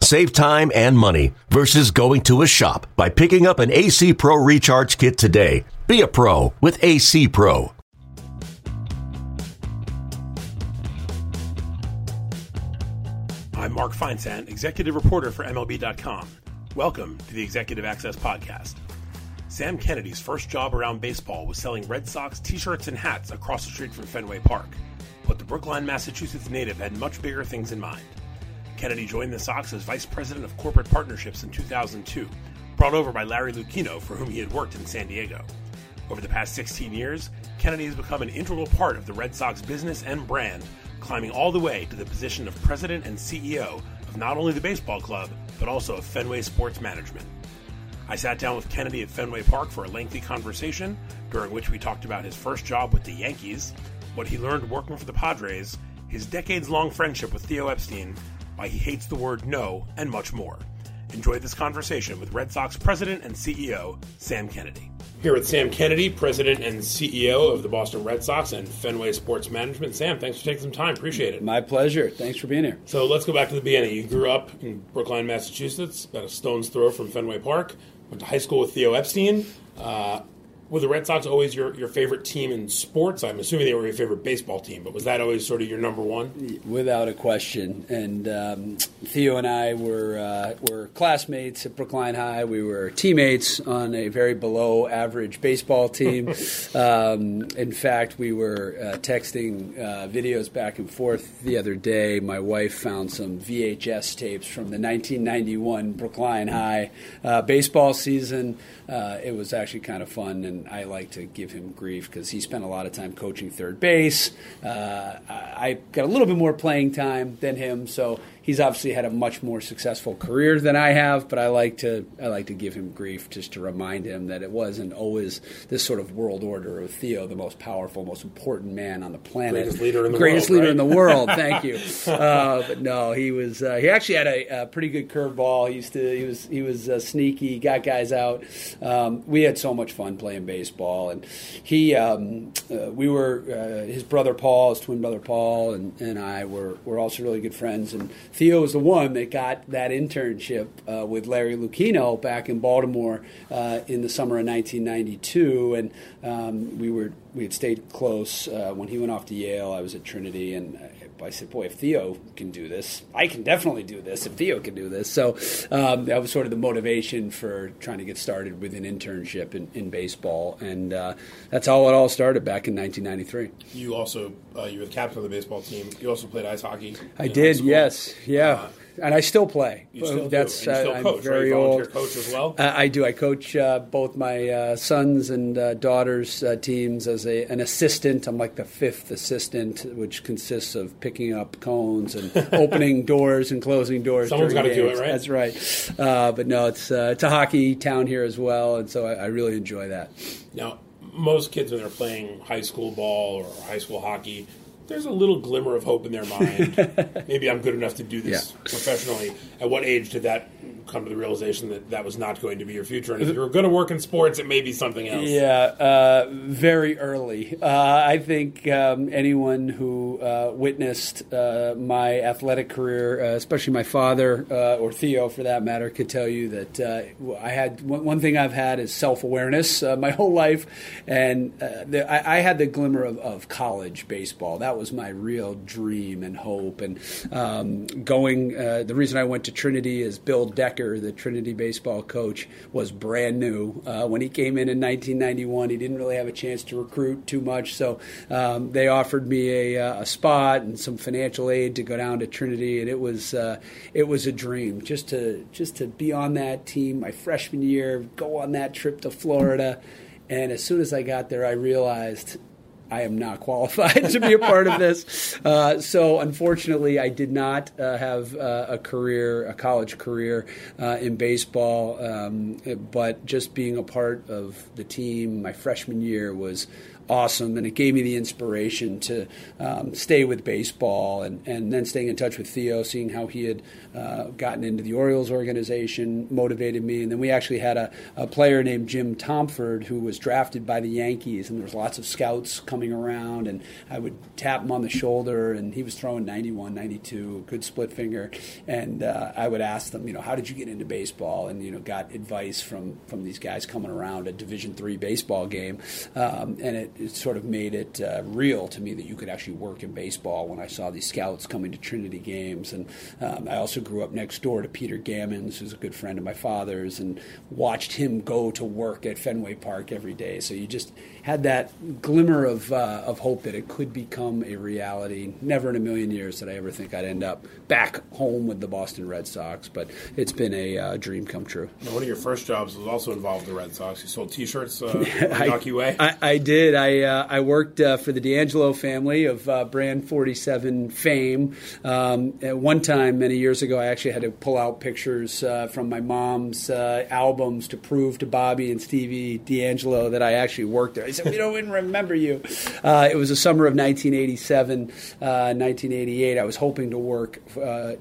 Save time and money versus going to a shop by picking up an AC Pro Recharge Kit today. Be a pro with AC Pro. I'm Mark Feinsand, executive reporter for MLB.com. Welcome to the Executive Access Podcast. Sam Kennedy's first job around baseball was selling Red Sox t shirts and hats across the street from Fenway Park. But the Brookline, Massachusetts native had much bigger things in mind. Kennedy joined the Sox as vice president of corporate partnerships in 2002, brought over by Larry Lucchino, for whom he had worked in San Diego. Over the past 16 years, Kennedy has become an integral part of the Red Sox business and brand, climbing all the way to the position of president and CEO of not only the baseball club, but also of Fenway Sports Management. I sat down with Kennedy at Fenway Park for a lengthy conversation, during which we talked about his first job with the Yankees, what he learned working for the Padres, his decades long friendship with Theo Epstein, why he hates the word no, and much more. Enjoy this conversation with Red Sox president and CEO, Sam Kennedy. Here with Sam Kennedy, president and CEO of the Boston Red Sox and Fenway Sports Management. Sam, thanks for taking some time. Appreciate it. My pleasure. Thanks for being here. So let's go back to the beginning. You grew up in Brookline, Massachusetts, about a stone's throw from Fenway Park. Went to high school with Theo Epstein. Uh, were the Red Sox always your, your favorite team in sports? I'm assuming they were your favorite baseball team, but was that always sort of your number one? Without a question. And um, Theo and I were uh, were classmates at Brookline High. We were teammates on a very below average baseball team. um, in fact, we were uh, texting uh, videos back and forth the other day. My wife found some VHS tapes from the 1991 Brookline High uh, baseball season. Uh, it was actually kind of fun and and I like to give him grief because he spent a lot of time coaching third base. Uh, I got a little bit more playing time than him, so he's obviously had a much more successful career than I have, but I like to I like to give him grief just to remind him that it wasn't always this sort of world order of Theo, the most powerful, most important man on the planet, greatest leader in the greatest world, leader right? in the world. Thank you. Uh, but no, he was uh, he actually had a, a pretty good curveball. He used to he was he was uh, sneaky, got guys out. Um, we had so much fun playing baseball, and he um, uh, we were uh, his brother Paul, his twin brother Paul, and, and I were were also really good friends and. Theo was the one that got that internship uh, with Larry Lucchino back in Baltimore uh, in the summer of 1992, and um, we were we had stayed close uh, when he went off to Yale. I was at Trinity, and I said, "Boy, if Theo can do this, I can definitely do this. If Theo can do this." So um, that was sort of the motivation for trying to get started with an internship in, in baseball, and uh, that's how it all started back in 1993. You also uh, you were the captain of the baseball team. You also played ice hockey. I did, yes, yeah. Uh, and I still play. You still That's do. And you still uh, coach, I'm very right? Volunteer old. coach as well. Uh, I do. I coach uh, both my uh, sons and uh, daughters' uh, teams as a, an assistant. I'm like the fifth assistant, which consists of picking up cones and opening doors and closing doors. Someone's during gotta do it, right? That's right. Uh, but no, it's uh, it's a hockey town here as well, and so I, I really enjoy that. Now, most kids when they're playing high school ball or high school hockey, there's a little glimmer of hope in their mind. Maybe I'm good enough to do this Yeah. professionally. At what age did that come to the realization that that was not going to be your future? And if you're going to work in sports, it may be something else. Yeah, uh, very early. Uh, I think um, anyone who uh, witnessed uh, my athletic career, uh, especially my father uh, or Theo for that matter, could tell you that uh, I had one, one thing I've had is self awareness uh, my whole life, and uh, the, I, I had the glimmer of, of college baseball. That was my real dream and hope. And um, going, uh, the reason I went to Trinity is Bill Decker, the Trinity baseball coach, was brand new uh, when he came in in 1991. He didn't really have a chance to recruit too much, so um, they offered me a, uh, a spot and some financial aid to go down to Trinity, and it was uh, it was a dream just to just to be on that team my freshman year, go on that trip to Florida. And as soon as I got there, I realized I am not qualified to be a part of this. Uh, so, unfortunately, I did not uh, have uh, a career, a college career uh, in baseball. Um, but just being a part of the team my freshman year was awesome, and it gave me the inspiration to um, stay with baseball, and, and then staying in touch with Theo, seeing how he had uh, gotten into the Orioles organization motivated me, and then we actually had a, a player named Jim Tomford who was drafted by the Yankees, and there was lots of scouts coming around, and I would tap him on the shoulder, and he was throwing 91, 92, good split finger, and uh, I would ask them, you know, how did you get into baseball, and you know, got advice from from these guys coming around a Division three baseball game, um, and it, it, sort of made it uh, real to me that you could actually work in baseball when I saw these scouts coming to Trinity games, and um, I also grew up next door to Peter Gammons, who's a good friend of my father's, and watched him go to work at Fenway Park every day. So you just had that glimmer of uh, of hope that it could become a reality. Never in a million years did I ever think I'd end up back home with the Boston Red Sox, but it's been a uh, dream come true. Now, one of your first jobs was also involved the Red Sox. You sold T-shirts uh, Way. I, I, did. I uh, I worked uh, for the D'Angelo family of uh, Brand 47 fame. Um, at one time, many years ago, I actually had to pull out pictures uh, from my mom's albums to prove to Bobby and Stevie D'Angelo that I actually worked there. I said, "We don't even remember you." it was the summer of 1987, 1988. I was hoping to work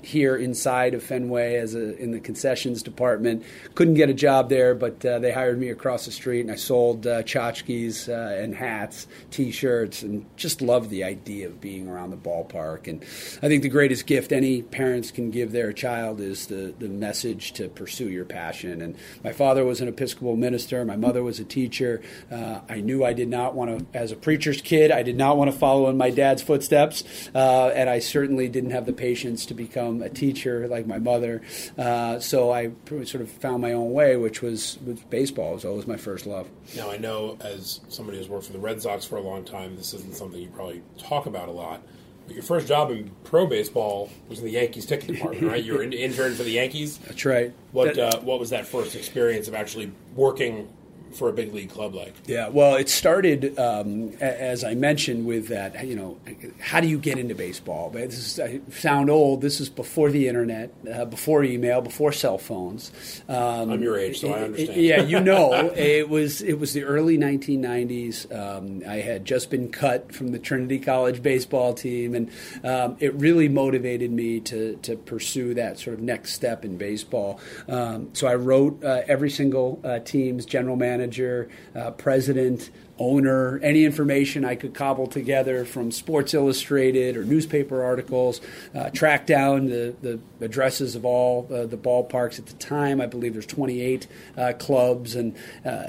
here inside of Fenway as a, in the concessions department. Couldn't get a job there, but they hired me across the street, and I sold uh, tchotchkes uh, and hats, T-shirts, and just loved the idea of being around the ballpark. And I think the greatest gift any parents can give their child is the the message to pursue your passion. And my father was an Episcopal minister. My mother was a teacher. Uh, I knew I did not want to, as a preacher's kid, I did not want to follow in my dad's footsteps, uh, and I certainly didn't have the patience to become a teacher like my mother. Uh, so I sort of found my own way, which was with baseball. It was always my first love. Now I know, as somebody who's worked for the Red Sox for a long time, this isn't something you probably talk about a lot. Your first job in pro baseball was in the Yankees ticket department, right? You were an intern for the Yankees. That's right. What that, uh, What was that first experience of actually working for a big league club like? Yeah, well, it started um, as I mentioned with that. You know, how do you get into baseball? This is, I sound old. This is before the internet, uh, before email, before cell phones. Um, I'm your age, so I understand. Yeah, you know, it was it was the early 1990s. Um, I had just been cut from the Trinity College baseball team, and um, it really motivated me to to pursue that sort of next step in baseball. Um, so I wrote uh, every single uh, team's general manager manager, uh, president, owner, any information I could cobble together from Sports Illustrated or newspaper articles, uh, track down the, the addresses of all uh, the ballparks at the time. I believe there's 28 uh, clubs, and uh,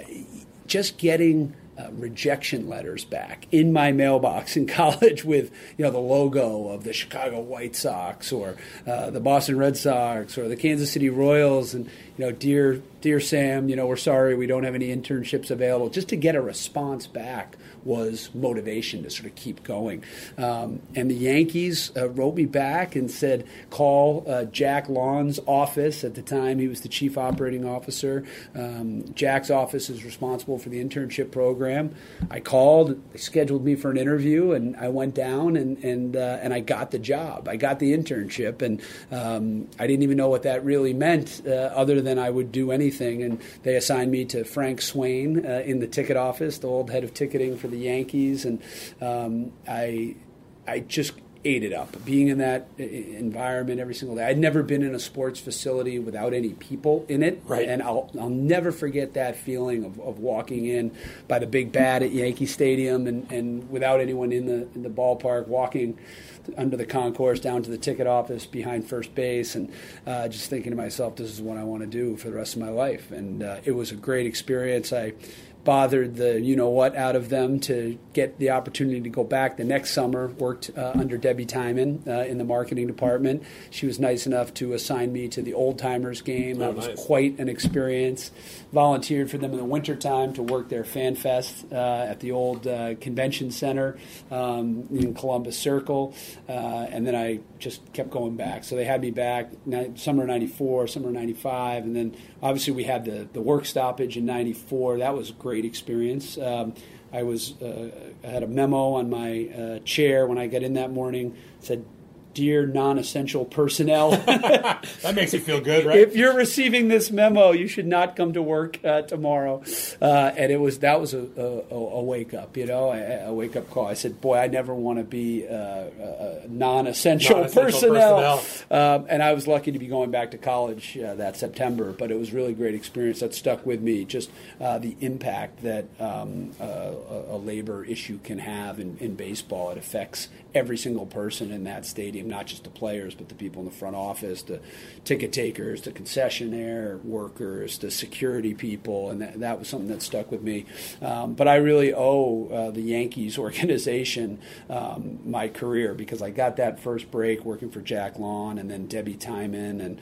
just getting uh, rejection letters back in my mailbox in college with you know the logo of the Chicago White Sox or uh, the Boston Red Sox or the Kansas City Royals and you know dear dear Sam you know we're sorry we don't have any internships available just to get a response back was motivation to sort of keep going. Um, and the Yankees uh, wrote me back and said, call uh, Jack Lawn's office. At the time, he was the chief operating officer. Um, Jack's office is responsible for the internship program. I called, they scheduled me for an interview, and I went down and, and, uh, and I got the job. I got the internship, and um, I didn't even know what that really meant uh, other than I would do anything. And they assigned me to Frank Swain uh, in the ticket office, the old head of ticketing for the the Yankees, and um, I I just ate it up. Being in that environment every single day. I'd never been in a sports facility without any people in it, right. and I'll I'll never forget that feeling of, of walking in by the big bat at Yankee Stadium and, and without anyone in the in the ballpark, walking under the concourse down to the ticket office behind first base, and uh, just thinking to myself, this is what I want to do for the rest of my life. And uh, it was a great experience. I bothered the you know what out of them to get the opportunity to go back the next summer. Worked uh, under Debbie Tymon uh, in the marketing department. She was nice enough to assign me to the old timers game. Oh, that was nice. quite an experience. Volunteered for them in the wintertime to work their fan fest uh, at the old uh, convention center um, in Columbus Circle, uh, and then I just kept going back. So they had me back summer '94, summer '95, and then obviously we had the the work stoppage in '94. That was great great experience. Um, I was uh, I had a memo on my uh, chair when I got in that morning. Said dear non-essential personnel. that makes you feel good, right? If you're receiving this memo, you should not come to work uh, tomorrow. Uh, and it was that was a, a, a wake up, you know, a, a, wake up call. I said, boy, I never want to be uh, non-essential, non-essential, personnel. personnel. Um, and I was lucky to be going back to college uh, that September, but it was really great experience that stuck with me. Just uh, the impact that um, a labor issue can have in, in baseball. It affects every single person in that stadium, not just the players, but the people in the front office, the ticket takers, the concessionaire workers, the security people, and that, that was something that stuck with me. Um, but I really owe uh, the Yankees organization um, my career because I got that first break working for Jack Lawn and then Debbie Tymon and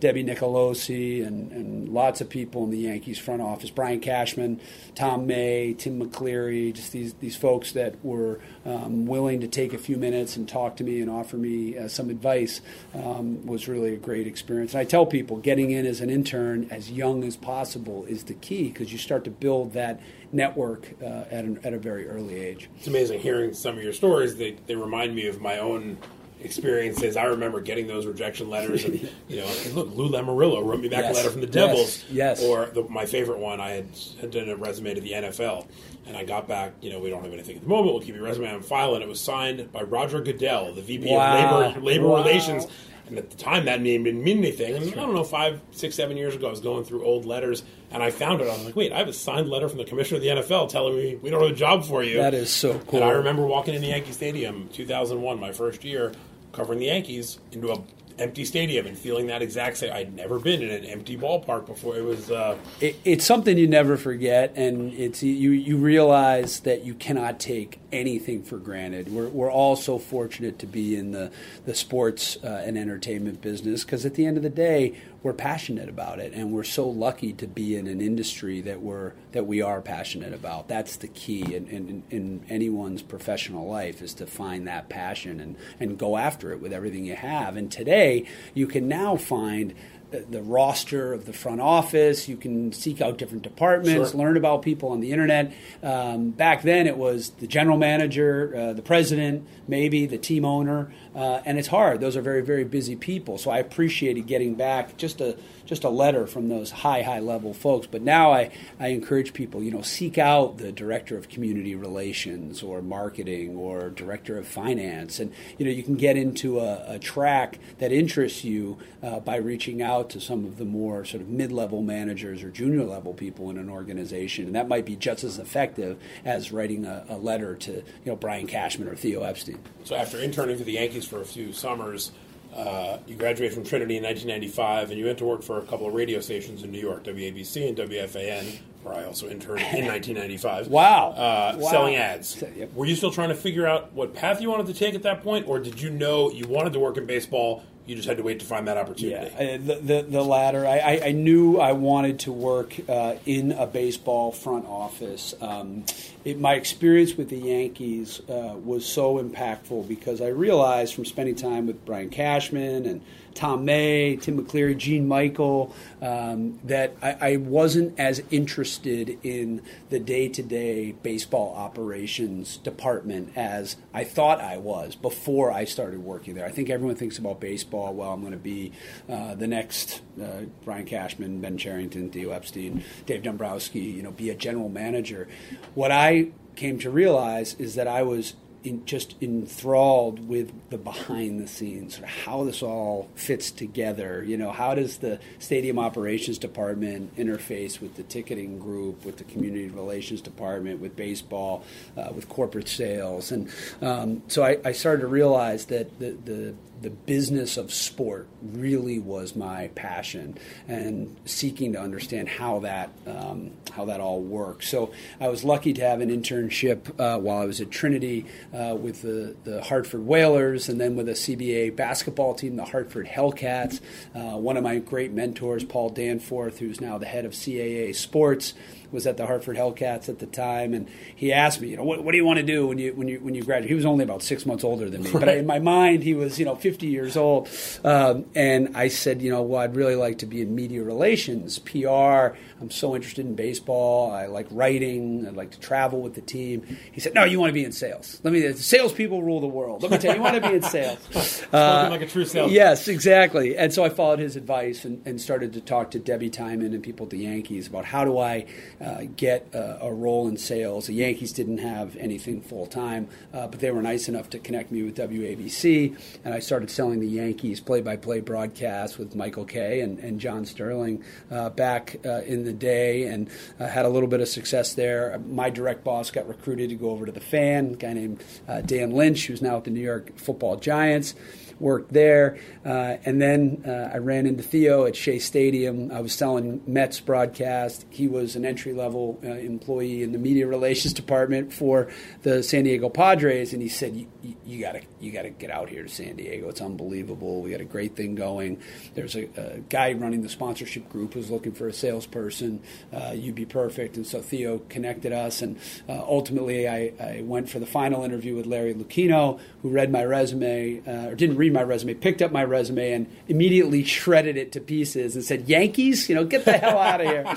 Debbie Nicolosi and, and lots of people in the Yankees front office, Brian Cashman, Tom May, Tim McCleary, just these, these folks that were um, willing to take a few minutes and talk to me and offer me uh, some advice um, was really a great experience. And I tell people getting in as an intern as young as possible is the key because you start to build that network uh, at, an, at a very early age. It's amazing hearing some of your stories. They, they remind me of my own experiences. I remember getting those rejection letters, and you know, and look, Lou Lamoriello wrote me back yes. a letter from the Devils. Yes. yes. Or the, my favorite one, I had, had done a resume to the NFL, and I got back. You know, we don't have anything at the moment. We'll keep your resume on file, and it was signed by Roger Goodell, the VP wow. of Labor Labor wow. Relations. And at the time, that name didn't mean anything. And I don't know, five, six, seven years ago, I was going through old letters, and I found it. I was like, wait, I have a signed letter from the commissioner of the NFL telling me we don't have a job for you. That is so cool. And I remember walking into Yankee Stadium, 2001, my first year, covering the Yankees into a empty stadium and feeling that exact same. I'd never been in an empty ballpark before. It was. Uh, it, it's something you never forget, and it's you. You realize that you cannot take anything for granted. We're we're all so fortunate to be in the the sports uh, and entertainment business because at the end of the day, we're passionate about it, and we're so lucky to be in an industry that we're that we are passionate about. That's the key in, in, in anyone's professional life is to find that passion and and go after it with everything you have. And today, you can now find the roster of the front office. You can seek out different departments, sure. learn about people on the internet. Um, back then, it was the general manager, uh, the president, maybe the team owner, uh, and it's hard. Those are very, very busy people. So I appreciated getting back just a just a letter from those high, high level folks. But now I, I encourage people, you know, seek out the director of community relations or marketing or director of finance. And, you know, you can get into a, a track that interests you uh, by reaching out to some of the more sort of mid level managers or junior level people in an organization. And that might be just as effective as writing a, a letter to, you know, Brian Cashman or Theo Epstein. So after interning for the Yankees for a few summers, uh, you graduated from Trinity in 1995, and you went to work for a couple of radio stations in New York, WABC and WFAN, where I also interned in 1995. wow. Uh, wow. Selling ads. Yep. Were you still trying to figure out what path you wanted to take at that point, or did you know you wanted to work in baseball you just had to wait to find that opportunity. Yeah, the, the, the latter. I, I, knew I wanted to work uh, in a baseball front office. Um, it, my experience with the Yankees uh, was so impactful because I realized from spending time with Brian Cashman and Tom May, Tim McCleary, Gene Michael, um, that I, I, wasn't as interested in the day to day baseball operations department as I thought I was before I started working there. I think everyone thinks about baseball, well, I'm going to be uh, the next uh, Brian Cashman, Ben Cherington, Theo Epstein, Dave Dombrowski, you know, be a general manager. What I came to realize is that I was in, just enthralled with the behind the scenes, of how this all fits together. You know, how does the stadium operations department interface with the ticketing group, with the community relations department, with baseball, uh, with corporate sales, and um, so I, I, started to realize that the, the the business of sport really was my passion and seeking to understand how that um, how that all works. So I was lucky to have an internship uh, while I was at Trinity uh, with the, the Hartford Whalers and then with a CBA basketball team, the Hartford Hellcats. Uh, one of my great mentors, Paul Danforth, who's now the head of CAA Sports, was at the Hartford Hellcats at the time, and he asked me, you know, what, what do you want to do when you when you when you graduate? He was only about six months older than me, but I, in my mind, he was you know 50 years old, um, and I said, you know, well, I'd really like to be in media relations, PR. I'm so interested in baseball. I like writing. I'd like to travel with the team. He said, no, you want to be in sales. Let me. Salespeople rule the world. Let me tell you, you want to be in sales. Uh, like a true salesman. Yes, exactly. And so I followed his advice and, and, started to talk to Debbie Tymon and people at the Yankees about how do I uh, get a, a, role in sales. The Yankees didn't have anything full time, uh, but they were nice enough to connect me with WABC, and I started selling the Yankees play-by-play broadcast with Michael Kay and, and John Sterling uh, back uh, in the day, and uh, had a little bit of success there. My direct boss got recruited to go over to the Fan, a guy named Dan Lynch, who's now at the New York Football Giants worked there. Uh, and then uh, I ran into Theo at Shea Stadium. I was selling Mets broadcast. He was an entry level uh, employee in the media relations department for the San Diego Padres, and he said, "You got to you got to get out here to San Diego. It's unbelievable. We got a great thing going. There's a, a guy running the sponsorship group who's looking for a salesperson. Uh, you'd be perfect." And so Theo connected us, and uh, ultimately I, I, went for the final interview with Larry Lucchino, who read my resume uh, or didn't read my resume, picked up my resume, and immediately shredded it to pieces and said, "Yankees, you know, get the hell out of here."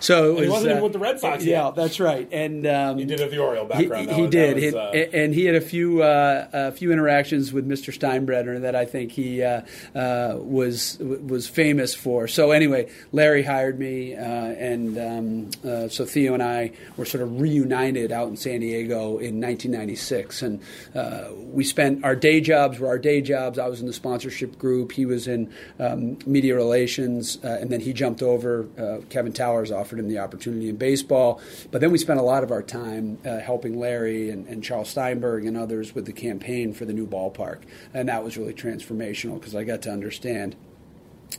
So was, he wasn't uh, even with the Red Sox. Yeah, yet. that's right. And um, he did have the Oriole background. He, he did, was, uh, and he had a few uh, a few interactions with Mr. Steinbrenner that I think he uh, uh, was was famous for. So anyway, Larry hired me, uh, and um, so Theo and I were sort of reunited out in San Diego in 1996, and we spent our day jobs were our day jobs. I was in the sponsorship group. He was in um, media relations, uh, and then he jumped over. Uh, Kevin Towers offered him the opportunity in baseball. But then we spent a lot of our time uh, helping Larry and, and, Charles Steinberg and others with the campaign for the new ballpark, and that was really transformational because I got to understand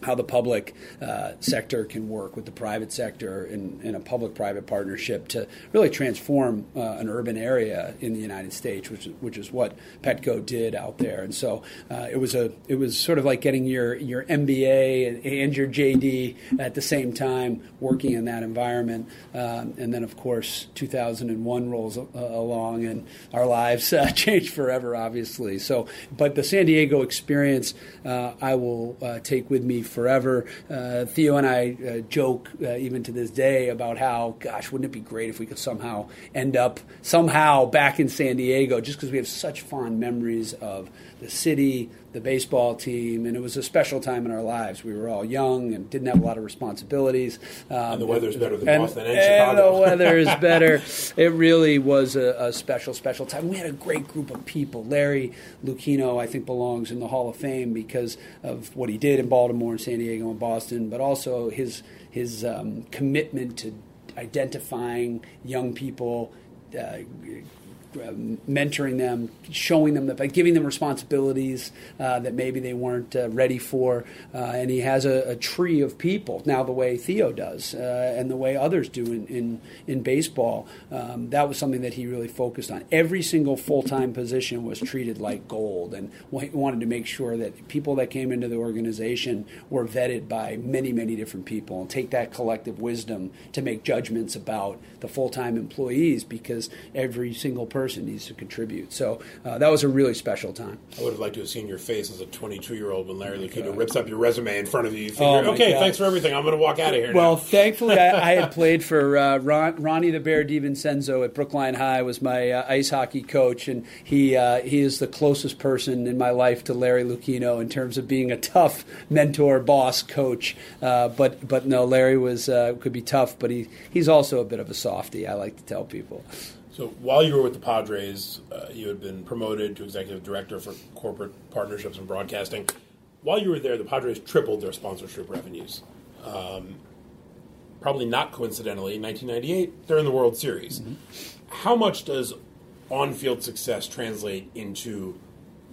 how the public uh, sector can work with the private sector in, in a public-private partnership to really transform uh, an urban area in the United States, which which is what Petco did out there. And so uh, it was a it was sort of like getting your your MBA and, your JD at the same time, working in that environment. Um, and then, of course, 2001 rolls uh, along, and our lives uh, changed forever, obviously. So, but the San Diego experience, uh, I will take with me forever. Uh, Theo and I uh, joke uh, even to this day about how, gosh, wouldn't it be great if we could somehow end up somehow back in San Diego just because we have such fond memories of the city, the baseball team, and it was a special time in our lives. We were all young and didn't have a lot of responsibilities. Um, and the weather's better than and, Boston and, and Chicago. And the weather is better. it really was a, a, special, special time. We had a great group of people. Larry Lucchino, I think, belongs in the Hall of Fame because of what he did in Baltimore and San Diego and Boston, but also his his um, commitment to identifying young people. Uh, mentoring them, showing them that giving them responsibilities uh, that maybe they weren't uh, ready for. Uh, and he has a, a, tree of people now, the way Theo does, uh, and the way others do in in, in baseball. Um, that was something that he really focused on. Every single full time position was treated like gold, and he wanted to make sure that people that came into the organization were vetted by many, many different people, and take that collective wisdom to make judgments about the full time employees because every single person person needs to contribute. So uh, that was a really special time. I would have liked to have seen your face as a 22 year old when Larry Lucchino rips up your resume in front of you. you figure, oh okay, God. thanks for everything. I'm going to walk out of here. Well, now. thankfully, I, I, had played for uh, Ron, Ronnie the Bear DiVincenzo at Brookline High was my uh, ice hockey coach, and he uh, he is the closest person in my life to Larry Lucchino in terms of being a tough mentor, boss, coach. Uh, but but no, Larry was uh, could be tough, but he he's also a bit of a softy. I like to tell people. So while you were with the Padres, uh, you had been promoted to executive director for corporate partnerships and broadcasting. While you were there, the Padres tripled their sponsorship revenues. Um, probably not coincidentally, in 1998, they're in the World Series. Mm-hmm. How much does on-field success translate into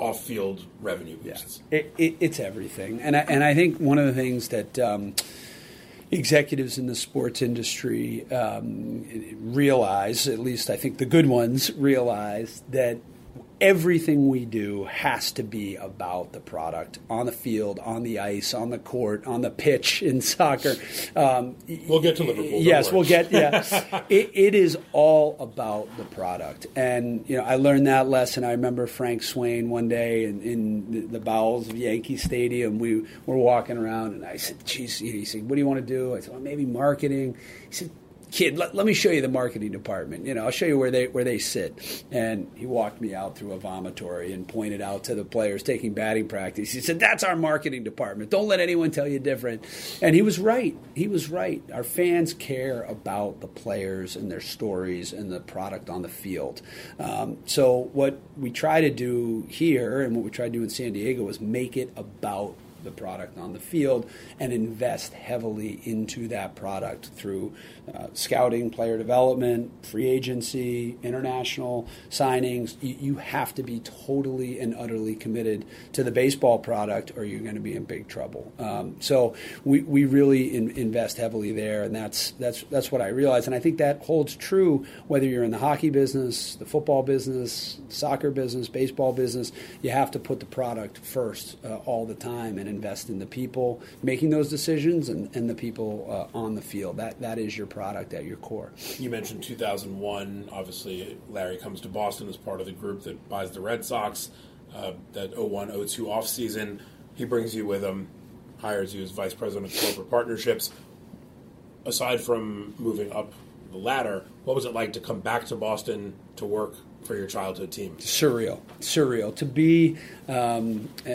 off-field revenue boosts? Yeah. It, it, it's everything, and I, and I think one of the things that um, executives in the sports industry um, realize, at least I think the good ones realize, that everything we do has to be about the product on the field, on the ice, on the court, on the pitch in soccer. Um, we'll get to Liverpool. Yes, we'll get. Yeah, it, it is all about the product, and you know I learned that lesson. I remember Frank Swain one day in, in the bowels of Yankee Stadium. We were walking around, and I said, "Geez," he said, "What do you want to do?" I said, well, "Maybe marketing." He said kid, let, let, me show you the marketing department. You know, I'll show you where they where they sit. And he walked me out through a vomitory and pointed out to the players taking batting practice. He said, "That's our marketing department. Don't let anyone tell you different." And he was right. He was right. Our fans care about the players and their stories and the product on the field. Um, so what we try to do here and what we try to do in San Diego is make it about the product on the field and invest heavily into that product through uh, scouting, player development, free agency, international signings. You, you, have to be totally and utterly committed to the baseball product, or you're going to be in big trouble. Um, so we, we really in, invest heavily there, and that's that's that's what I realize. And I think that holds true whether you're in the hockey business, the football business, soccer business, baseball business. You have to put the product first uh, all the time and invest in the people making those decisions and, and the people uh, on the field. That that is your product at your core. You mentioned 2001. Obviously, Larry comes to Boston as part of the group that buys the Red Sox. Uh, that 01 02 offseason, he brings you with him, hires you as vice president of corporate partnerships. Aside from moving up the ladder, what was it like to come back to Boston to work for your childhood team? Surreal, surreal. To be um, uh,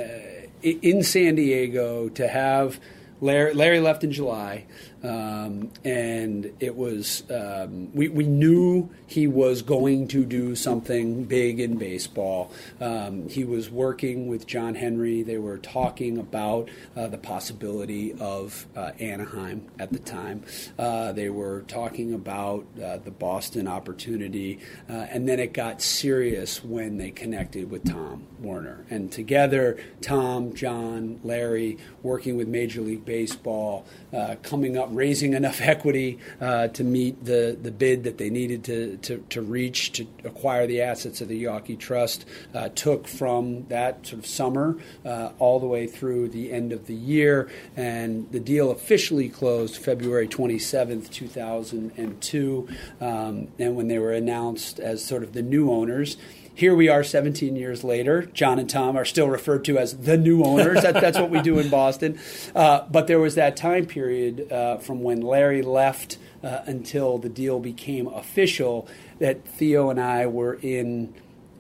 in San Diego to have Larry, Larry left in July. Um, and it was um, we, we knew he was going to do something big in baseball. Um, he was working with John Henry. They were talking about uh, the possibility of uh, Anaheim at the time. Uh, they were talking about uh, the Boston opportunity, uh, and then it got serious when they connected with Tom Werner. And together, Tom, John, Larry, working with Major League Baseball, uh, coming up raising enough equity uh, to meet the, the bid that they needed to, to, to, reach to acquire the assets of the Yawkey Trust uh, took from that sort of summer uh, all the way through the end of the year. And the deal officially closed February 27th, 2002. Um, and when they were announced as sort of the new owners, here we are 17 years later. John and Tom are still referred to as the new owners. that, that's what we do in Boston. Uh, but there was that time period uh, from when Larry left uh, until the deal became official that Theo and I were in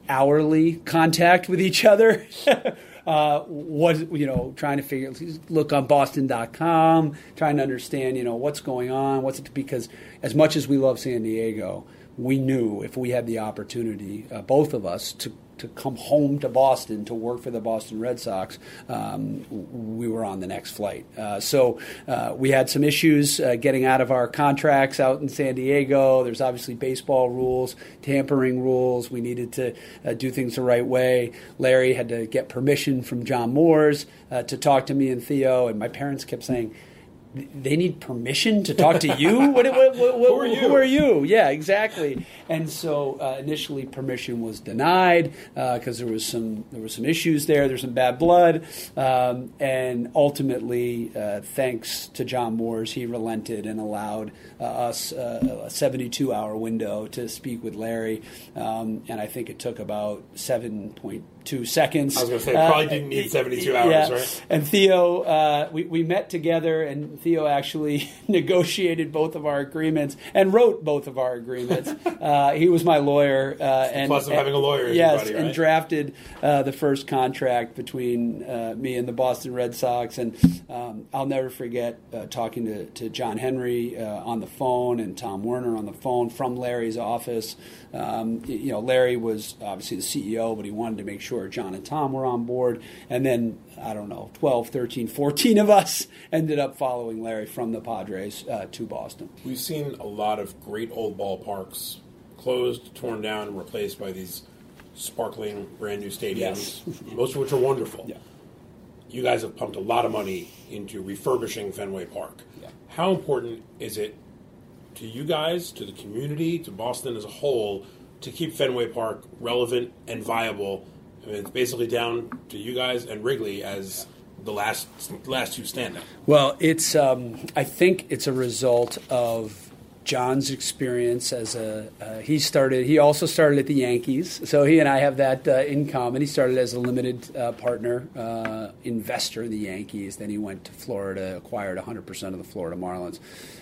hourly contact with each other. uh, what you know, trying to figure, look on Boston.com, trying to understand, you know, what's going on. What's it because as much as we love San Diego, we knew if we had the opportunity, uh, both of us, to to come home to Boston to work for the Boston Red Sox, um, we were on the next flight. Uh, so uh, we had some issues uh, getting out of our contracts out in San Diego. There's obviously baseball rules, tampering rules. We needed to uh, do things the right way. Larry had to get permission from John Moores uh, to talk to me and Theo, and my parents kept saying, they need permission to talk to you. what, what, what, who, are you? who are you? Yeah, exactly. And so uh, initially, permission was denied because uh, there was some there were some issues there. There's some bad blood, um, and ultimately, uh, thanks to John Moores, he relented and allowed uh, us uh, a 72 hour window to speak with Larry. Um, and I think it took about seven point two seconds. I was going to say, probably uh, didn't need 72 hours, yeah. right? And Theo, uh, we, we met together, and Theo actually negotiated both of our agreements and wrote both of our agreements. uh, he was my lawyer. Uh, and, plus of and, having a lawyer, yes, right? and drafted uh, the first contract between uh, me and the Boston Red Sox. And um, I'll never forget talking to, to John Henry on the phone and Tom Werner on the phone from Larry's office. Um, you know, Larry was obviously the CEO, but he wanted to make sure John and Tom were on board. And then, I don't know, 12, 13, 14 of us ended up following Larry from the Padres uh, to Boston. We've seen a lot of great old ballparks closed, torn down, and replaced by these sparkling brand new stadiums, yes. most of which are wonderful. Yeah. You guys have pumped a lot of money into refurbishing Fenway Park. Yeah. How important is it to you guys, to the community, to Boston as a whole, to keep Fenway Park relevant and viable? I mean, it's basically down to you guys and Wrigley as the last last two standing. Well, it's um, I think it's a result of John's experience as a uh, he started he also started at the Yankees. So he and I have that uh, in common. He started as a limited uh, partner uh, investor in the Yankees. Then he went to Florida acquired 100% of the Florida Marlins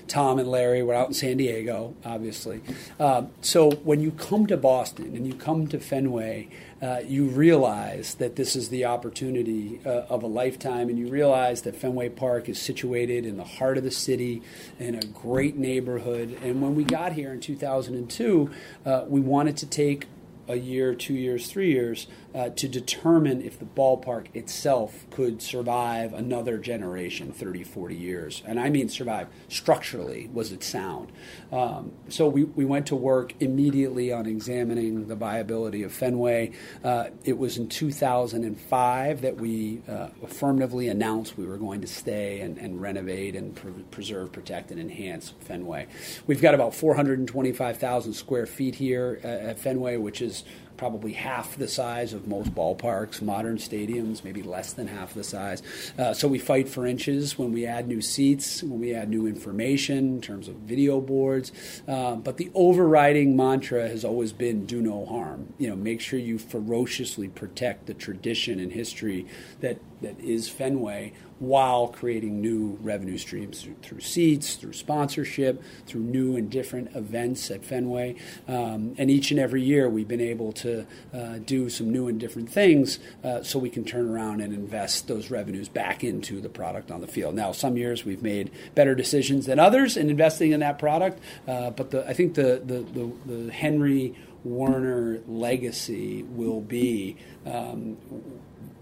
Tom and Larry were out in San Diego obviously um, so when you come to Boston and you come to Fenway uh, you realize that this is the opportunity uh, of a lifetime, and you realize that Fenway Park is situated in the heart of the city in a great neighborhood. And when we got here in 2002, uh, we wanted to take a year, two years, three years uh, to determine if the ballpark itself could survive another generation, 30, 40 years. And I mean survive structurally, was it sound? Um, so we, we went to work immediately on examining the viability of Fenway. Uh, it was in 2005 that we uh, affirmatively announced we were going to stay and, and renovate and preserve, protect, and enhance Fenway. We've got about 425,000 square feet here at Fenway, which is probably half the size of most ballparks, modern stadiums, maybe less than half the size. Uh, so we fight for inches when we add new seats, when we add new information in terms of video boards. Uh, but the overriding mantra has always been do no harm. You know, make sure you ferociously protect the tradition and history that, that is Fenway while creating new revenue streams through, through, seats, through sponsorship, through new and different events at Fenway. Um, and each and every year, we've been able to uh, do some new and different things uh, so we can turn around and invest those revenues back into the product on the field. Now, some years we've made better decisions than others in investing in that product, uh, but the, I think the, the, the, the Henry Werner legacy will be um,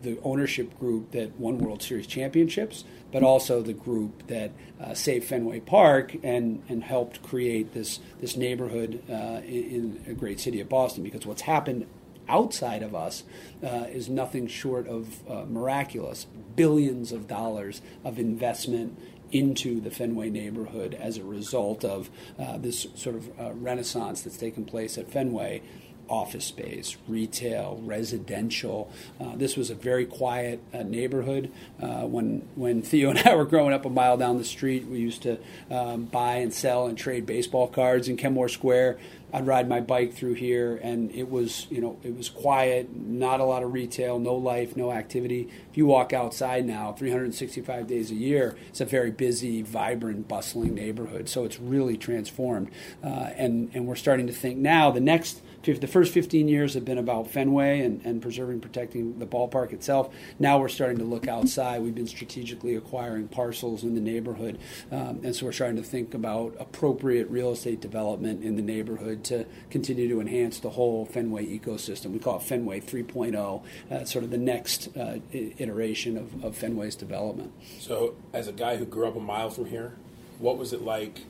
the ownership group that won World Series championships, but also the group that uh, saved Fenway Park and, and helped create this this neighborhood uh, in, in, a great city of Boston. Because what's happened outside of us uh, is nothing short of uh, miraculous. Billions of dollars of investment into the Fenway neighborhood as a result of uh, this sort of uh, renaissance that's taken place at Fenway office space, retail, residential. Uh, this was a very quiet uh, neighborhood. Uh, when when Theo and I were growing up a mile down the street, we used to um, buy and sell and trade baseball cards in Kenmore Square. I'd ride my bike through here, and it was you know it was quiet, not a lot of retail, no life, no activity. If you walk outside now, 365 days a year, it's a very busy, vibrant, bustling neighborhood. So it's really transformed, uh, and and we're starting to think now the next the first 15 years have been about Fenway and, and preserving, protecting the ballpark itself. Now we're starting to look outside. We've been strategically acquiring parcels in the neighborhood, um, and so we're starting to think about appropriate real estate development in the neighborhood to continue to enhance the whole Fenway ecosystem. We call it Fenway 3.0, uh, sort of the next uh, iteration of, of Fenway's development. So, as a guy who grew up a mile from here, what was it like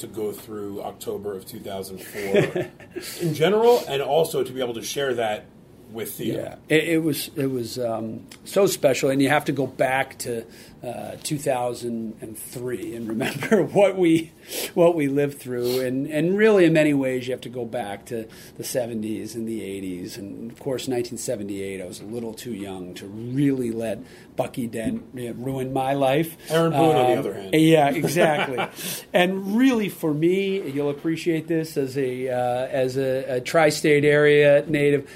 to go through October of 2004 in general, and also to be able to share that with Theo. Yeah, it, it was it was um, so special, and you have to go back to uh, 2003 and remember what we what we lived through, and and really in many ways you have to go back to the 70s and the 80s, and of course 1978. I was a little too young to really let Bucky Dent ruin my life. Aaron Boone, um, on the um, other hand. Yeah, exactly. and really, for me, you'll appreciate this as a uh, as a, a tri-state area native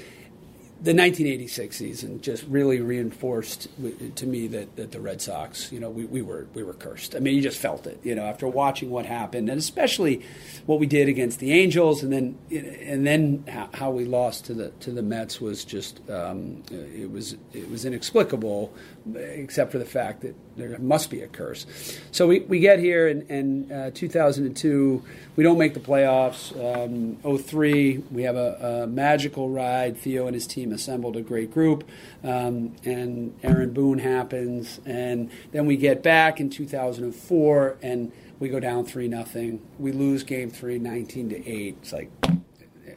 the 1986 season just really reinforced to me that, that the Red Sox, you know, we, we were we were cursed. I mean, you just felt it, you know, after watching what happened, and especially what we did against the Angels, and then and then how we lost to the to the Mets was just um, it was it was inexplicable, except for the fact that there must be a curse. So we, we get here in, uh, 2002. We don't make the playoffs. Um, 03, we have a, a, magical ride. Theo and his team assembled a great group, um, and Aaron Boone happens. And then we get back in 2004, and we go down 3 nothing. We lose game three, 19 to 8. It's like,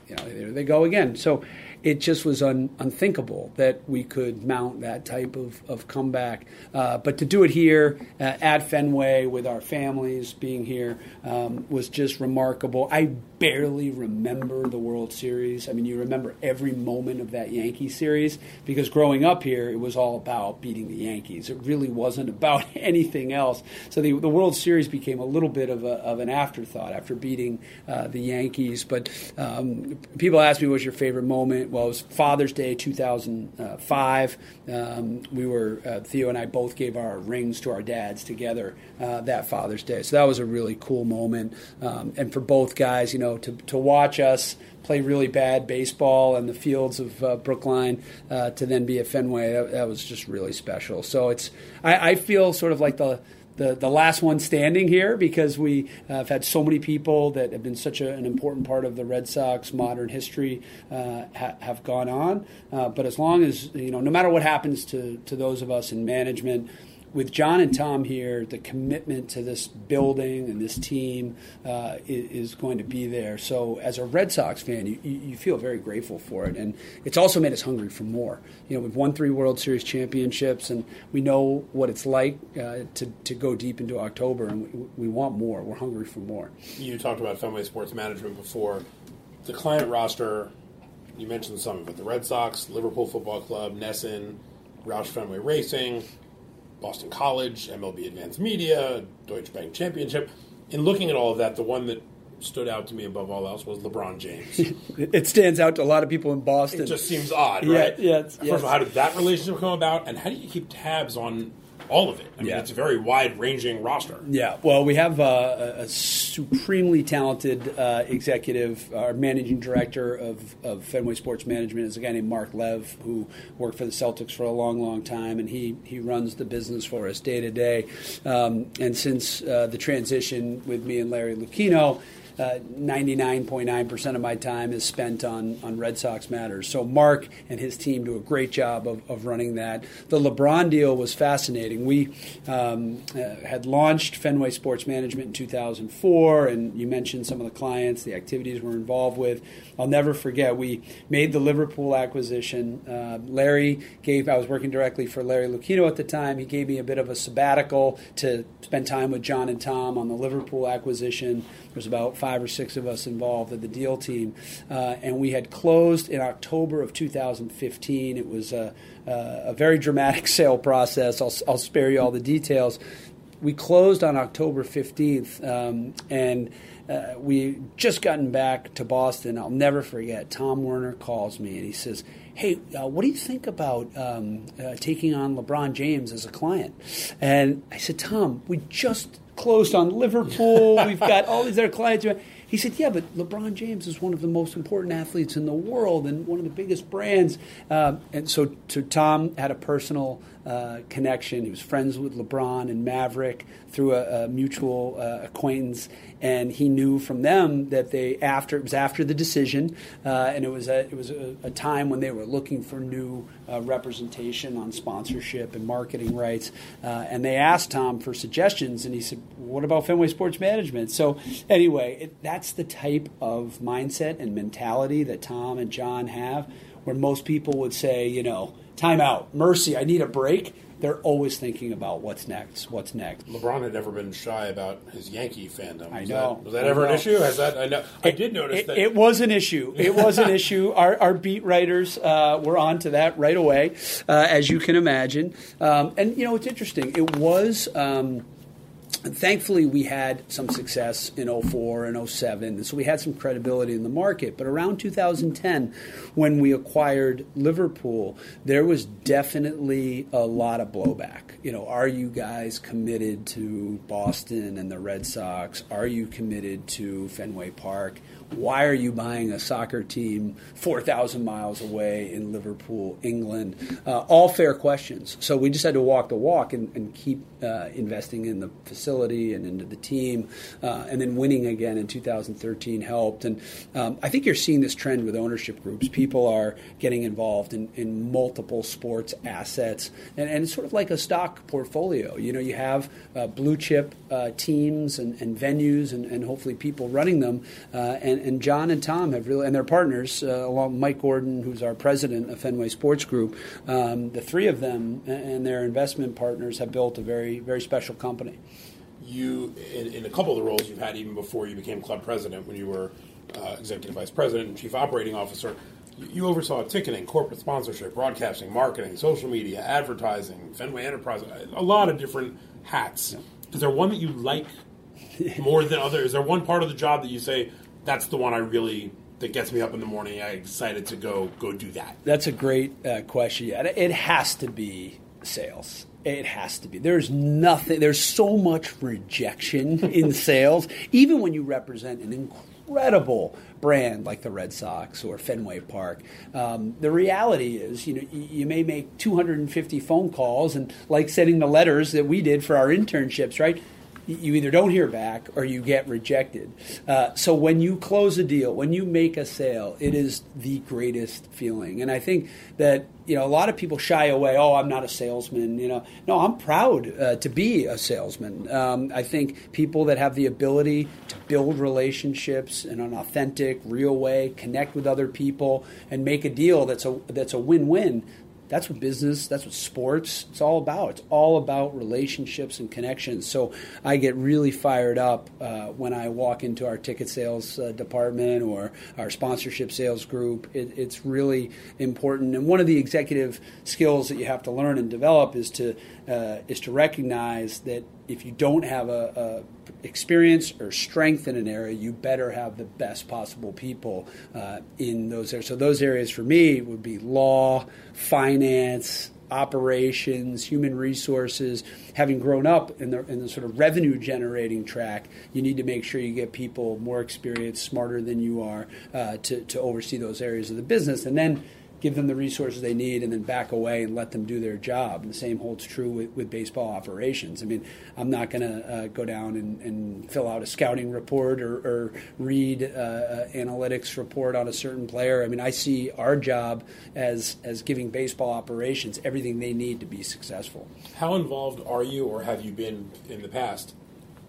you know, there they go again. So it just was un, unthinkable that we could mount that type of, of comeback. Uh, but to do it here uh, at Fenway with our families being here um, was just remarkable. I barely remember the World Series. I mean, you remember every moment of that Yankee series because growing up here, it was all about beating the Yankees. It really wasn't about anything else. So the, the World Series became a little bit of, a, of an afterthought after beating uh, the Yankees. But um, people ask me, what's your favorite moment? Well, it was Father's Day 2005. Um, we were, uh, Theo and I both gave our rings to our dads together uh, that Father's Day. So that was a really cool moment. Um, and for both guys, you know, know, to, to watch us play really bad baseball in the fields of uh, Brookline uh, to then be at Fenway, that, that, was just really special. So it's, I, I feel sort of like the, the, the last one standing here because we uh, have had so many people that have been such a, an important part of the Red Sox modern history uh, ha- have gone on. Uh, but as long as, you know, no matter what happens to, to those of us in management, with John and Tom here, the commitment to this building and this team uh, is, going to be there. So, as a Red Sox fan, you, you, feel very grateful for it, and it's also made us hungry for more. You know, we've won three World Series championships, and we know what it's like uh, to to go deep into October, and we, we want more. We're hungry for more. You talked about Fenway Sports Management before. The client roster, you mentioned some of it: the Red Sox, Liverpool Football Club, NESN, Roush Fenway Racing. Boston College, MLB Advanced Media, Deutsche Bank Championship. In looking at all of that, the one that stood out to me above all else was LeBron James. it stands out to a lot of people in Boston. It just seems odd, right? Yeah, yeah. First yes. of all, how did that relationship come about, and how do you keep tabs on all of it. I mean, yeah. it's a very wide ranging roster. Yeah, well, we have uh, a supremely talented uh, executive, our managing director of, of Fenway Sports Management is a guy named Mark Lev, who worked for the Celtics for a long, long time, and he, he runs the business for us day to day. Um, and since uh, the transition with me and Larry Lucchino, 99.9% uh, of my time is spent on, on Red Sox matters. So Mark and his team do a great job of, of running that. The LeBron deal was fascinating. We um, uh, had launched Fenway Sports Management in 2004, and you mentioned some of the clients, the activities we're involved with. I'll never forget, we made the Liverpool acquisition. Uh, Larry gave, I was working directly for Larry Lucchino at the time. He gave me a bit of a sabbatical to spend time with John and Tom on the Liverpool acquisition. There's about five or six of us involved at the deal team, uh, and we had closed in October of 2015. It was a, a very dramatic sale process. I'll, I'll, spare you all the details. We closed on October 15th, um, and uh, we just gotten back to Boston. I'll never forget. Tom Werner calls me and he says, "Hey, uh, what do you think about um, uh, taking on LeBron James as a client?" And I said, "Tom, we just closed on Liverpool. We've got all these other clients. He said, Yeah, but LeBron James is one of the most important athletes in the world and one of the biggest brands. Uh, and so, so Tom had a personal uh, connection. He was friends with LeBron and Maverick through a, a mutual uh, acquaintance, and he knew from them that they after it was after the decision, uh, and it was a, it was a, a, time when they were looking for new uh, representation on sponsorship and marketing rights, uh, and they asked Tom for suggestions, and he said, "What about Fenway Sports Management?" So anyway, it, that's the type of mindset and mentality that Tom and John have, where most people would say, you know time out, mercy, I need a break. They're always thinking about what's next, what's next. LeBron had never been shy about his Yankee fandom. I know. That, was that ever an issue? Has that? I know. I did notice it, that it was an issue. It was an issue. Our, our beat writers uh, were on to that right away, uh, as you can imagine. Um, and you know, it's interesting. It was. Um, thankfully, we had some success in 04 and 07, and so we had some credibility in the market. But around 2010, when we acquired Liverpool, there was definitely a lot of blowback. You know, are you guys committed to Boston and the Red Sox? Are you committed to Fenway Park? Why are you buying a soccer team 4,000 miles away in Liverpool, England? Uh, all fair questions. So we just had to walk the walk and, and keep uh, investing in the facility and into the team. Uh, and then winning again in 2013 helped. And um, I think you're seeing this trend with ownership groups. People are getting involved in, in multiple sports assets. And, and, it's sort of like a stock portfolio. You know, you have uh, blue chip uh, teams and, and venues and, hopefully people running them. Uh, and and, and, John and Tom have really, and their partners, uh, along Mike Gordon, who's our president of Fenway Sports Group, um, the three of them and their investment partners have built a very, very special company. You, in, in a couple of the roles you've had even before you became club president, when you were uh, executive vice president and chief operating officer, you oversaw ticketing, corporate sponsorship, broadcasting, marketing, social media, advertising, Fenway Enterprise, a lot of different hats. Is there one that you like more than others? Is there one part of the job that you say that's the one I really that gets me up in the morning? I'm excited to go go do that. That's a great uh, question. Yeah, it has to be sales. It has to be. There's nothing. There's so much rejection in sales, even when you represent an incredible brand like the Red Sox or Fenway Park. Um, the reality is, you know, you may make 250 phone calls and like sending the letters that we did for our internships, right? You either don't hear back or you get rejected. Uh, so when you close a deal, when you make a sale, it is the greatest feeling. And I think that you know a lot of people shy away. Oh, I'm not a salesman. You know, no, I'm proud uh, to be a salesman. Um, I think people that have the ability to build relationships in an authentic, real way, connect with other people, and make a deal that's a that's a win-win that's what business, that's what sports, it's all about. It's all about relationships and connections. So I get really fired up uh, when I walk into our ticket sales uh, department or our sponsorship sales group. It, it's really important. And one of the executive skills that you have to learn and develop is to uh, is to recognize that if you don't have a, a, experience or strength in an area, you better have the best possible people uh, in those areas. So those areas for me would be law, finance, operations, human resources. Having grown up in the, in the sort of revenue generating track, you need to make sure you get people more experienced, smarter than you are uh, to, to oversee those areas of the business. And then give them the resources they need and then back away and let them do their job. And the same holds true with, with baseball operations. I mean, I'm not going to uh, go down and, and, fill out a scouting report or, or read uh, uh, analytics report on a certain player. I mean, I see our job as, as giving baseball operations everything they need to be successful. How involved are you or have you been in the past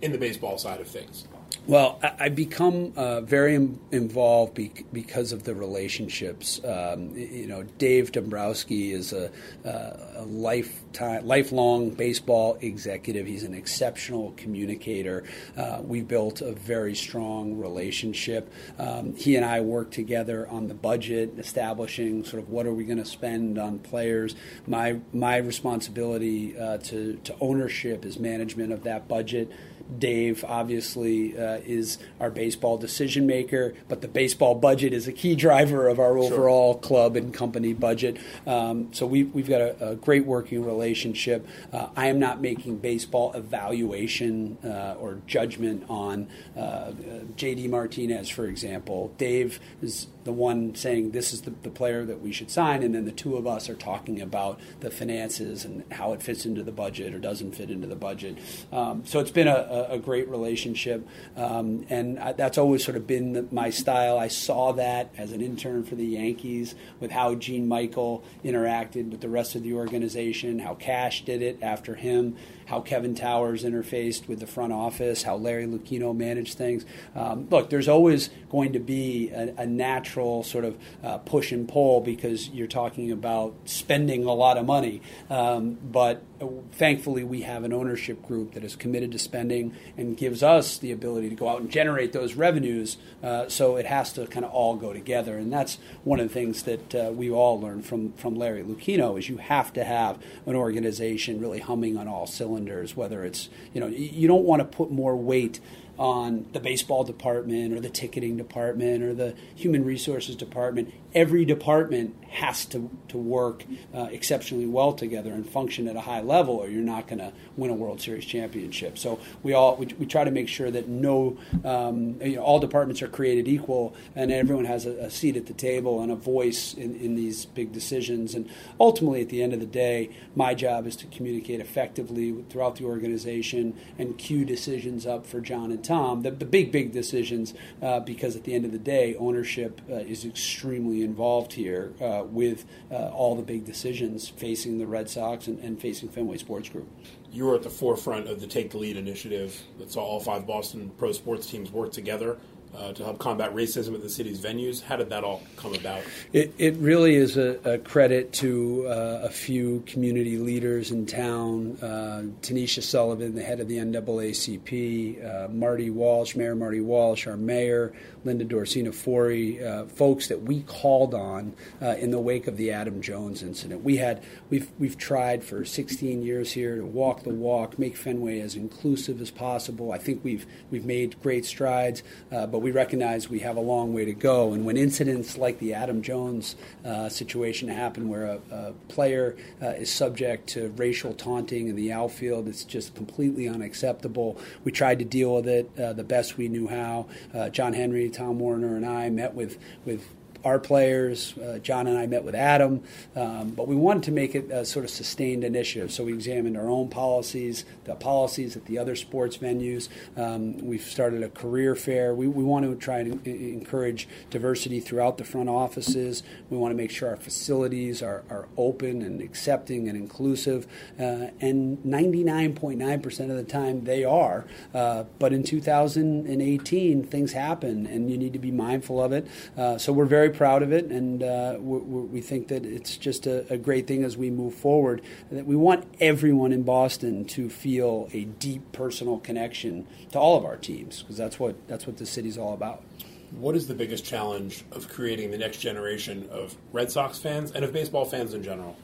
in the baseball side of things? Well, I, become uh, very involved be- because of the relationships. Um, you know, Dave Dombrowski is a, uh, a lifetime, lifelong baseball executive. He's an exceptional communicator. Uh, we built a very strong relationship. Um, he and I work together on the budget, establishing sort of what are we going to spend on players. My my responsibility uh, to to ownership is management of that budget. Dave obviously uh, is our baseball decision maker, but the baseball budget is a key driver of our overall sure. club and company budget. Um, so we, we've got a, a great working relationship. Uh, I am not making baseball evaluation uh, or judgment on uh, JD Martinez, for example. Dave is the one saying this is the, the, player that we should sign, and then the two of us are talking about the finances and how it fits into the budget or doesn't fit into the budget. Um, so it's been a, a great relationship, um, and I, that's always sort of been the, my style. I saw that as an intern for the Yankees with how Gene Michael interacted with the rest of the organization, how Cash did it after him how Kevin Towers interfaced with the front office, how Larry Lucchino managed things. Um, look, there's always going to be a, a natural sort of uh, push and pull because you're talking about spending a lot of money. Um, but thankfully, we have an ownership group that is committed to spending and gives us the ability to go out and generate those revenues. Uh, so it has to kind of all go together, and that's one of the things that uh, we all learned from from Larry Lucchino is you have to have an organization really humming on all cylinders cylinders, whether it's, you know, you don't want to put more weight on the baseball department or the ticketing department or the human resources department. Every department has to, to work uh, exceptionally well together and function at a high level, or you're not going to win a World Series championship. So we all we, we try to make sure that no um, you know, all departments are created equal and everyone has a, a seat at the table and a voice in, in these big decisions. And ultimately, at the end of the day, my job is to communicate effectively throughout the organization and cue decisions up for John and Tom, the, the big, big decisions, uh, because at the end of the day, ownership uh, is extremely involved here uh, with uh, all the big decisions facing the Red Sox and, and facing Fenway Sports Group you were at the forefront of the Take the Lead initiative that saw all five Boston pro sports teams work together uh, to help combat racism at the city's venues. How did that all come about? It, it really is a, a credit to uh, a few community leaders in town. Uh, Tanisha Sullivan, the head of the NAACP, uh, Marty Walsh, Mayor Marty Walsh, our mayor, Linda Dorcena Forry, uh, folks that we called on uh, in the wake of the Adam Jones incident. We had we've we've tried for 16 years here to walk the walk, make Fenway as inclusive as possible. I think we've we've made great strides, uh, but we recognize we have a long way to go. And when incidents like the Adam Jones uh, situation happen, where a, a player uh, is subject to racial taunting in the outfield, it's just completely unacceptable. We tried to deal with it uh, the best we knew how. John Henry Tom Werner and I met with with our players. Uh, John and I met with Adam, um, but we wanted to make it a sort of sustained initiative. So we examined our own policies, the policies at the other sports venues. Um, we've started a career fair. We, we want to try to encourage diversity throughout the front offices. We want to make sure our facilities are, are open and accepting and inclusive. Uh, and 99.9% of the time they are. Uh, but in 2018, things happen, and you need to be mindful of it. Uh, so we're very very proud of it, and uh, we think that it's just a, a, great thing as we move forward. That we want everyone in Boston to feel a deep personal connection to all of our teams, because that's what that's what the city's all about. What is the biggest challenge of creating the next generation of Red Sox fans and of baseball fans in general?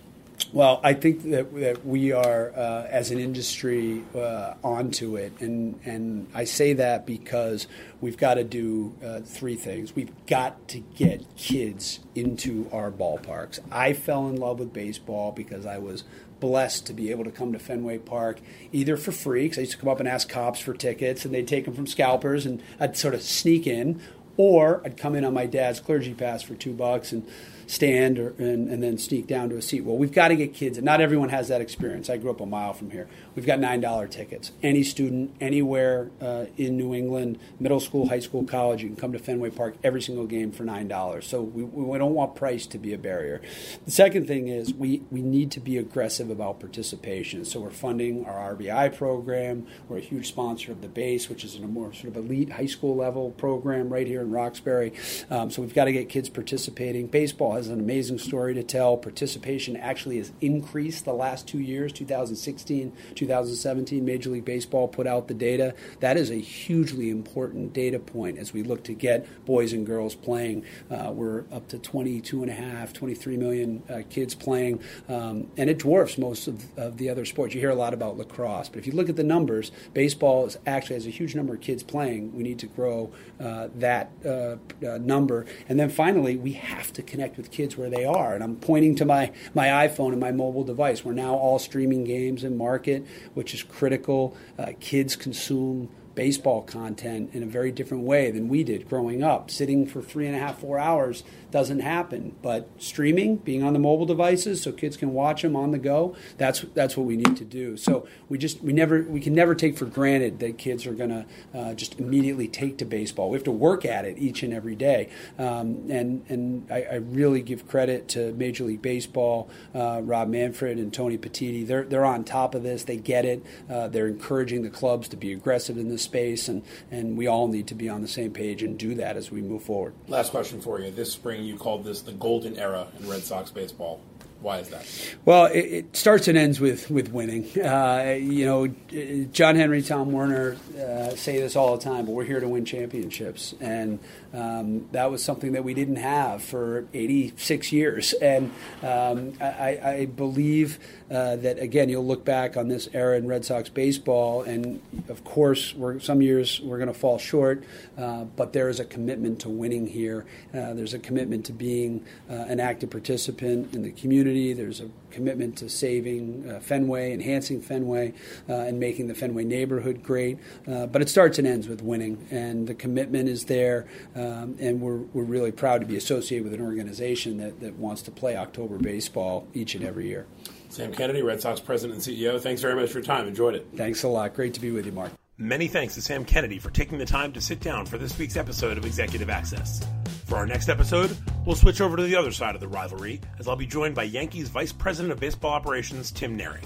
Well, I think that, that we are, uh, as an industry, uh, onto it, and and I say that because we've got to do uh, three things. We've got to get kids into our ballparks. I fell in love with baseball because I was blessed to be able to come to Fenway Park either for free, because I used to come up and ask cops for tickets, and they'd take them from scalpers, and I'd sort of sneak in, or I'd come in on my dad's clergy pass for two bucks and stand or, and, and, then sneak down to a seat. Well, we've got to get kids, and not everyone has that experience. I grew up a mile from here. We've got $9 tickets. Any student, anywhere uh, in New England, middle school, high school, college, you can come to Fenway Park every single game for $9. So we, we don't want price to be a barrier. The second thing is we, we need to be aggressive about participation. So we're funding our RBI program. We're a huge sponsor of the base, which is a more sort of elite high school level program right here in Roxbury. Um, so we've got to get kids participating. Baseball has an amazing story to tell. Participation actually has increased the last two years, 2016, 2017, Major League Baseball put out the data. That is a hugely important data point as we look to get boys and girls playing. Uh, we're up to 22 and a half, 23 million uh, kids playing, um, and it dwarfs most of, of, the other sports. You hear a lot about lacrosse, but if you look at the numbers, baseball is actually has a huge number of kids playing. We need to grow uh, that uh, uh, number, and then finally, we have to connect with kids where they are. And I'm pointing to my my iPhone and my mobile device. We're now all streaming games in market which is critical. Uh, kids consume baseball content in a very different way than we did growing up. Sitting for three and a half, four hours doesn't happen. But streaming, being on the mobile devices so kids can watch them on the go, that's that's what we need to do. So we just we never we can never take for granted that kids are going to uh, just immediately take to baseball. We have to work at it each and every day. Um, and and I, I, really give credit to Major League Baseball, uh, Rob Manfred and Tony Petitti. They're they're on top of this. They get it. Uh, they're encouraging the clubs to be aggressive in this space, and and we all need to be on the same page and do that as we move forward. Last question for you. This spring you called this the golden era in Red Sox baseball. Why is that? Well, it, it starts and ends with with winning. Uh, you know, John Henry, Tom Werner uh, say this all the time, but we're here to win championships, and um, that was something that we didn't have for 86 years. And um, I, I, believe uh, that again, you'll look back on this era in Red Sox baseball, and of course, we're, some years we're going to fall short, uh, but there is a commitment to winning here. Uh, there's a commitment to being uh, an active participant in the community. There's a commitment to saving uh, Fenway, enhancing Fenway, uh, and making the Fenway neighborhood great. but it starts and ends with winning, and the commitment is there. Um, and we're, we're really proud to be associated with an organization that, that wants to play October baseball each and every year. Sam Kennedy, Red Sox president and CEO, thanks very much for your time. Enjoyed it. Thanks a lot. Great to be with you, Mark. Many thanks to Sam Kennedy for taking the time to sit down for this week's episode of Executive Access. For our next episode, we'll switch over to the other side of the rivalry as I'll be joined by Yankees Vice President of Baseball Operations, Tim Naehring.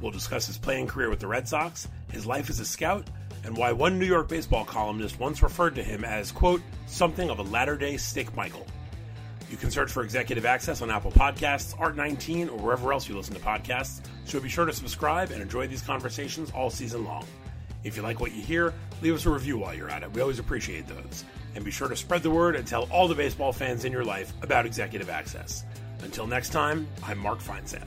We'll discuss his playing career with the Red Sox, his life as a scout, and why one New York baseball columnist once referred to him as, quote, something of a latter day Stick Michael. You can search for Executive Access on Apple Podcasts, Art19, or wherever else you listen to podcasts, so be sure to subscribe and enjoy these conversations all season long. If you like what you hear, leave us a review while you're at it. We always appreciate those. And be sure to spread the word and tell all the baseball fans in your life about Executive Access. Until next time, I'm Mark Feinsand.